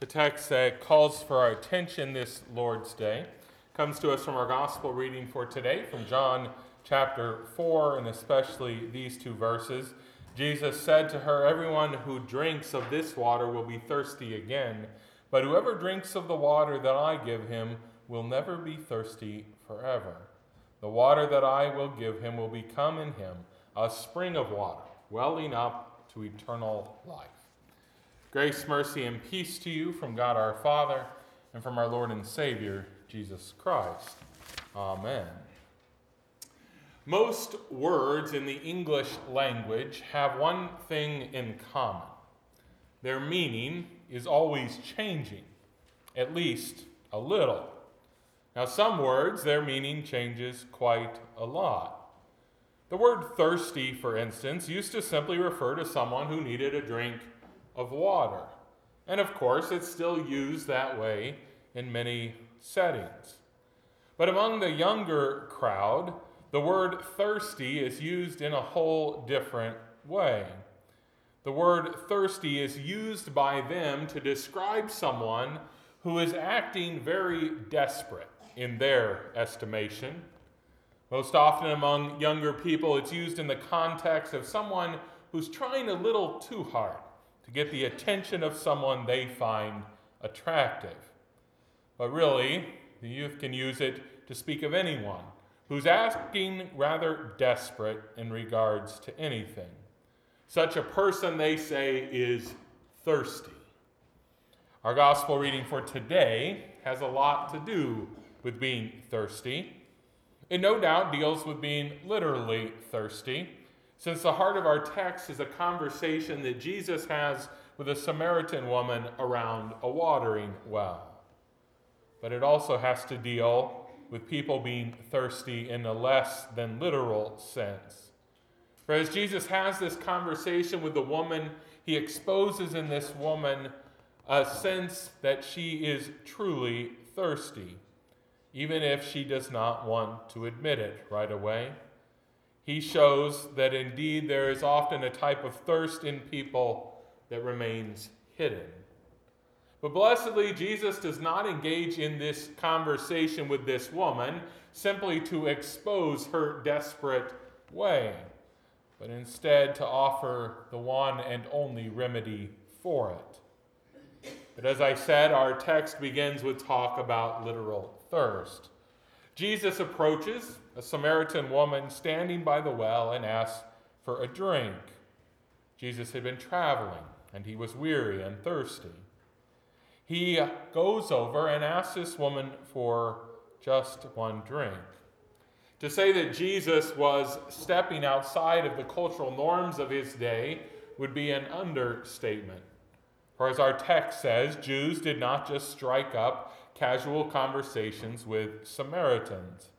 The text that calls for our attention this Lord's Day comes to us from our gospel reading for today from John chapter 4, and especially these two verses. Jesus said to her, Everyone who drinks of this water will be thirsty again, but whoever drinks of the water that I give him will never be thirsty forever. The water that I will give him will become in him a spring of water, welling up to eternal life. Grace, mercy, and peace to you from God our Father and from our Lord and Savior, Jesus Christ. Amen. Most words in the English language have one thing in common their meaning is always changing, at least a little. Now, some words, their meaning changes quite a lot. The word thirsty, for instance, used to simply refer to someone who needed a drink of water. And of course, it's still used that way in many settings. But among the younger crowd, the word thirsty is used in a whole different way. The word thirsty is used by them to describe someone who is acting very desperate in their estimation. Most often among younger people, it's used in the context of someone who's trying a little too hard to get the attention of someone they find attractive. But really, the youth can use it to speak of anyone who's asking rather desperate in regards to anything. Such a person, they say, is thirsty. Our gospel reading for today has a lot to do with being thirsty. It no doubt deals with being literally thirsty since the heart of our text is a conversation that Jesus has with a Samaritan woman around a watering well. But it also has to deal with people being thirsty in a less than literal sense. For as Jesus has this conversation with the woman, he exposes in this woman a sense that she is truly thirsty, even if she does not want to admit it right away he shows that indeed there is often a type of thirst in people that remains hidden. But blessedly, Jesus does not engage in this conversation with this woman simply to expose her desperate way, but instead to offer the one and only remedy for it. But as I said, our text begins with talk about literal thirst. Jesus approaches a Samaritan woman standing by the well and asks for a drink. Jesus had been traveling and he was weary and thirsty. He goes over and asks this woman for just one drink. To say that Jesus was stepping outside of the cultural norms of his day would be an understatement. For as our text says, Jews did not just strike up casual conversations with Samaritans.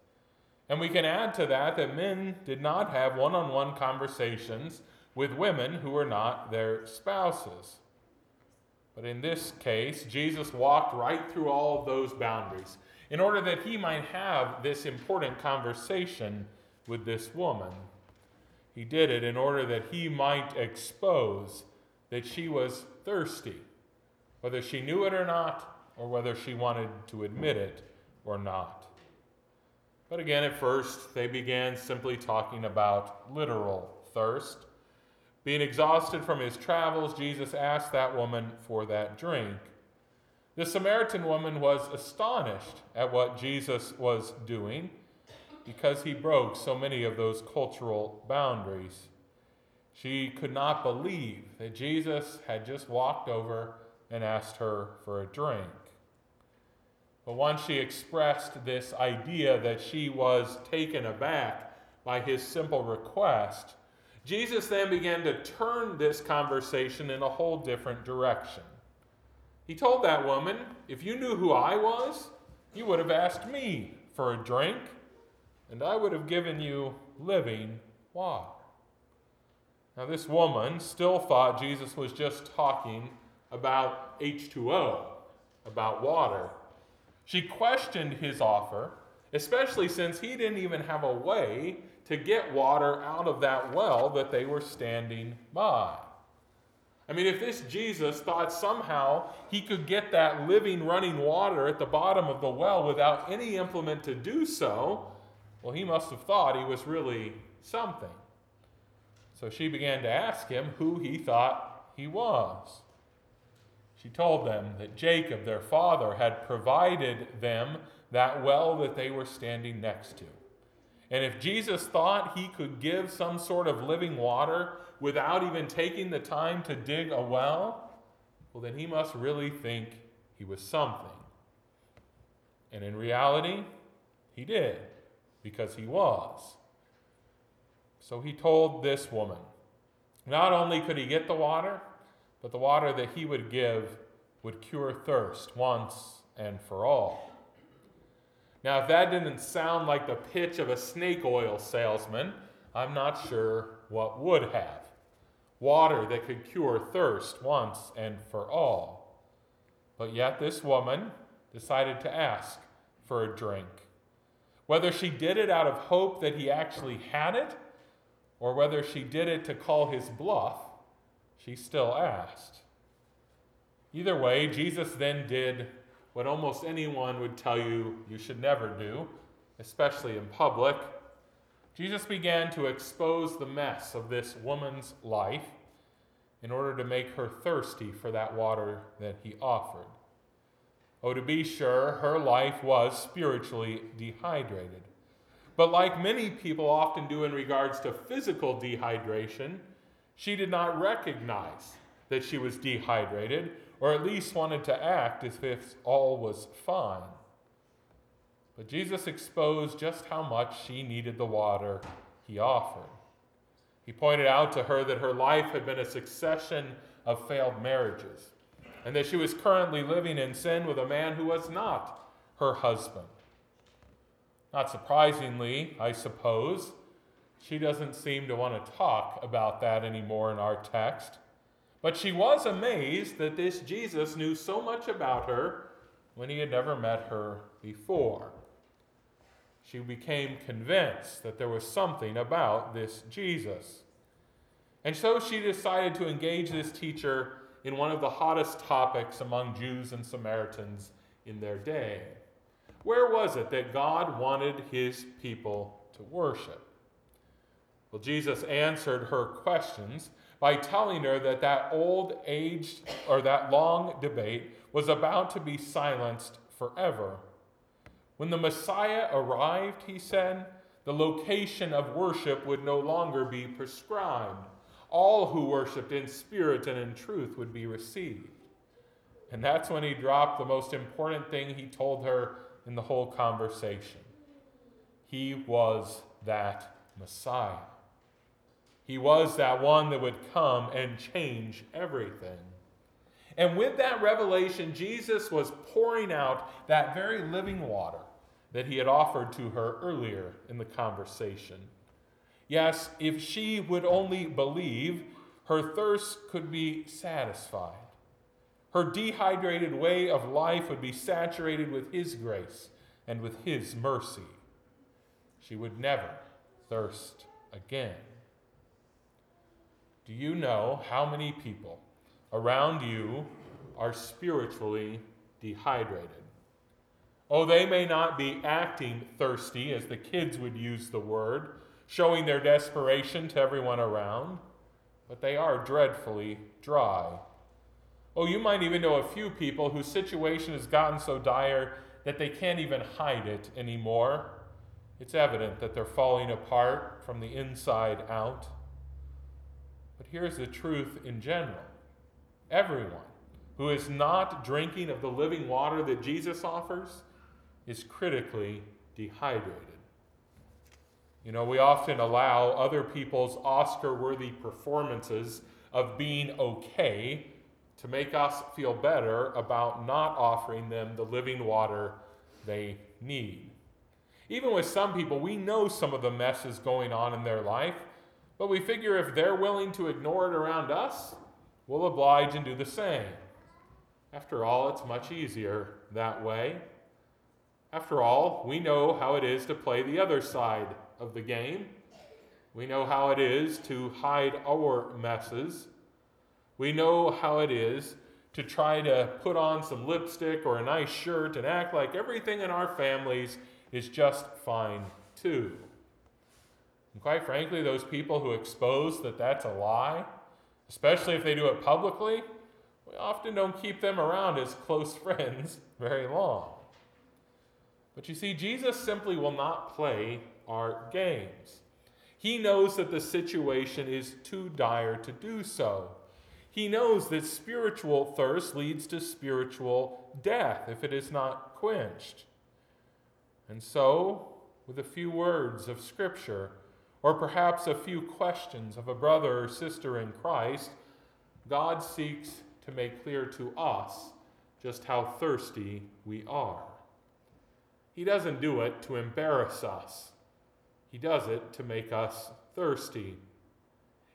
And we can add to that that men did not have one on one conversations with women who were not their spouses. But in this case, Jesus walked right through all of those boundaries in order that he might have this important conversation with this woman. He did it in order that he might expose that she was thirsty, whether she knew it or not, or whether she wanted to admit it or not. But again, at first, they began simply talking about literal thirst. Being exhausted from his travels, Jesus asked that woman for that drink. The Samaritan woman was astonished at what Jesus was doing because he broke so many of those cultural boundaries. She could not believe that Jesus had just walked over and asked her for a drink. But once she expressed this idea that she was taken aback by his simple request, Jesus then began to turn this conversation in a whole different direction. He told that woman, If you knew who I was, you would have asked me for a drink, and I would have given you living water. Now, this woman still thought Jesus was just talking about H2O, about water. She questioned his offer, especially since he didn't even have a way to get water out of that well that they were standing by. I mean, if this Jesus thought somehow he could get that living running water at the bottom of the well without any implement to do so, well, he must have thought he was really something. So she began to ask him who he thought he was. She told them that Jacob, their father, had provided them that well that they were standing next to. And if Jesus thought he could give some sort of living water without even taking the time to dig a well, well, then he must really think he was something. And in reality, he did, because he was. So he told this woman not only could he get the water, but the water that he would give would cure thirst once and for all. Now, if that didn't sound like the pitch of a snake oil salesman, I'm not sure what would have. Water that could cure thirst once and for all. But yet, this woman decided to ask for a drink. Whether she did it out of hope that he actually had it, or whether she did it to call his bluff, she still asked. Either way, Jesus then did what almost anyone would tell you you should never do, especially in public. Jesus began to expose the mess of this woman's life in order to make her thirsty for that water that he offered. Oh, to be sure, her life was spiritually dehydrated. But like many people often do in regards to physical dehydration, she did not recognize that she was dehydrated or at least wanted to act as if all was fine. But Jesus exposed just how much she needed the water he offered. He pointed out to her that her life had been a succession of failed marriages, and that she was currently living in sin with a man who was not her husband. Not surprisingly, I suppose, she doesn't seem to want to talk about that anymore in our text. But she was amazed that this Jesus knew so much about her when he had never met her before. She became convinced that there was something about this Jesus. And so she decided to engage this teacher in one of the hottest topics among Jews and Samaritans in their day. Where was it that God wanted his people to worship? Well, Jesus answered her questions by telling her that that old aged or that long debate was about to be silenced forever. When the Messiah arrived, he said, the location of worship would no longer be prescribed. All who worshiped in spirit and in truth would be received. And that's when he dropped the most important thing he told her in the whole conversation. He was that Messiah. He was that one that would come and change everything. And with that revelation, Jesus was pouring out that very living water that he had offered to her earlier in the conversation. Yes, if she would only believe, her thirst could be satisfied. Her dehydrated way of life would be saturated with His grace and with His mercy. She would never thirst again. Do you know how many people around you are spiritually dehydrated? Oh, they may not be acting thirsty, as the kids would use the word, showing their desperation to everyone around, but they are dreadfully dry. Oh, you might even know a few people whose situation has gotten so dire that they can't even hide it anymore. It's evident that they're falling apart from the inside out. But here's the truth in general everyone who is not drinking of the living water that Jesus offers is critically dehydrated. You know, we often allow other people's Oscar worthy performances of being okay to make us feel better about not offering them the living water they need. Even with some people, we know some of the messes going on in their life, but we figure if they're willing to ignore it around us, we'll oblige and do the same. After all, it's much easier that way. After all, we know how it is to play the other side of the game. We know how it is to hide our messes. We know how it is to try to put on some lipstick or a nice shirt and act like everything in our families is just fine too. And quite frankly, those people who expose that that's a lie, especially if they do it publicly, we often don't keep them around as close friends very long. But you see, Jesus simply will not play our games. He knows that the situation is too dire to do so. He knows that spiritual thirst leads to spiritual death if it is not quenched. And so, with a few words of Scripture, or perhaps a few questions of a brother or sister in Christ, God seeks to make clear to us just how thirsty we are. He doesn't do it to embarrass us, He does it to make us thirsty.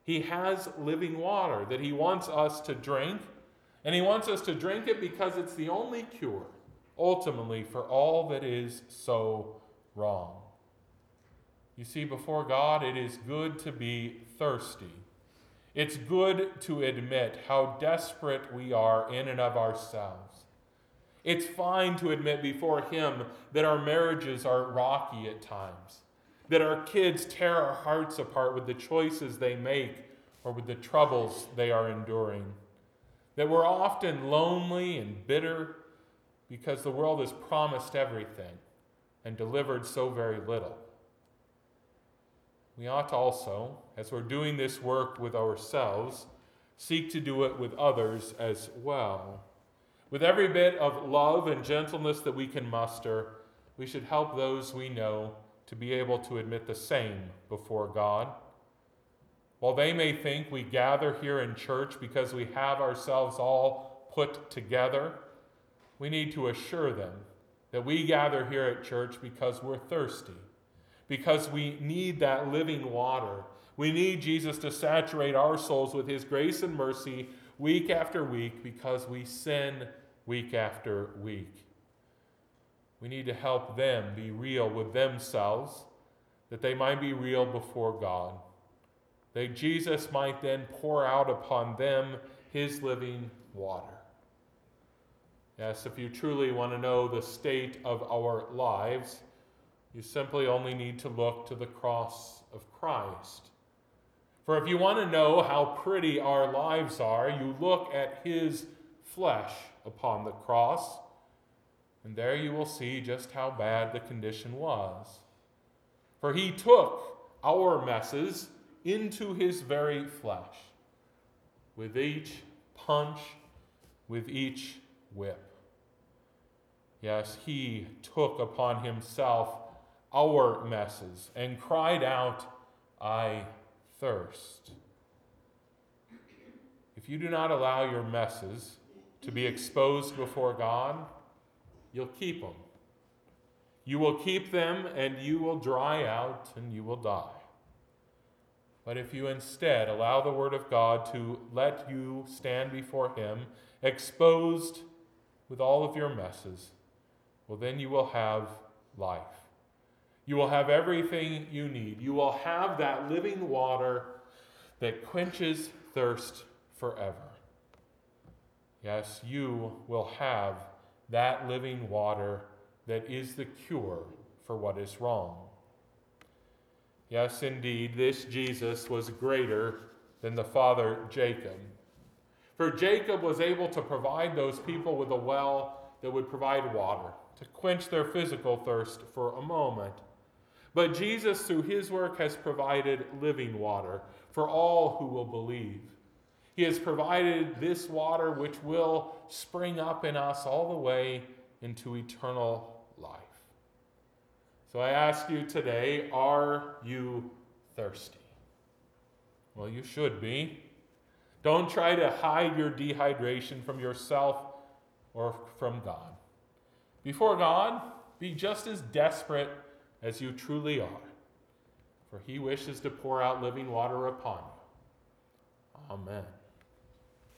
He has living water that He wants us to drink, and He wants us to drink it because it's the only cure, ultimately, for all that is so wrong. You see, before God, it is good to be thirsty. It's good to admit how desperate we are in and of ourselves. It's fine to admit before Him that our marriages are rocky at times that our kids tear our hearts apart with the choices they make or with the troubles they are enduring. That we're often lonely and bitter because the world has promised everything and delivered so very little. We ought also, as we're doing this work with ourselves, seek to do it with others as well. With every bit of love and gentleness that we can muster, we should help those we know to be able to admit the same before God. While they may think we gather here in church because we have ourselves all put together, we need to assure them that we gather here at church because we're thirsty, because we need that living water. We need Jesus to saturate our souls with his grace and mercy week after week because we sin week after week. We need to help them be real with themselves, that they might be real before God. That Jesus might then pour out upon them his living water. Yes, if you truly want to know the state of our lives, you simply only need to look to the cross of Christ. For if you want to know how pretty our lives are, you look at his flesh upon the cross and there you will see just how bad the condition was. For he took our messes into his very flesh, with each punch, with each whip. Yes, he took upon himself our messes and cried out, I thirst. If you do not allow your messes to be exposed before God, you'll keep them. You will keep them and you will dry out and you will die. But if you instead allow the Word of God to let you stand before Him, exposed with all of your messes, well, then you will have life. You will have everything you need. You will have that living water that quenches thirst forever. Yes, you will have that living water that is the cure for what is wrong. Yes, indeed, this Jesus was greater than the father Jacob. For Jacob was able to provide those people with a well that would provide water to quench their physical thirst for a moment. But Jesus, through his work, has provided living water for all who will believe. He has provided this water which will spring up in us all the way into eternal life. So I ask you today are you thirsty? Well, you should be. Don't try to hide your dehydration from yourself or from God. Before God, be just as desperate as you truly are, for He wishes to pour out living water upon you. Amen.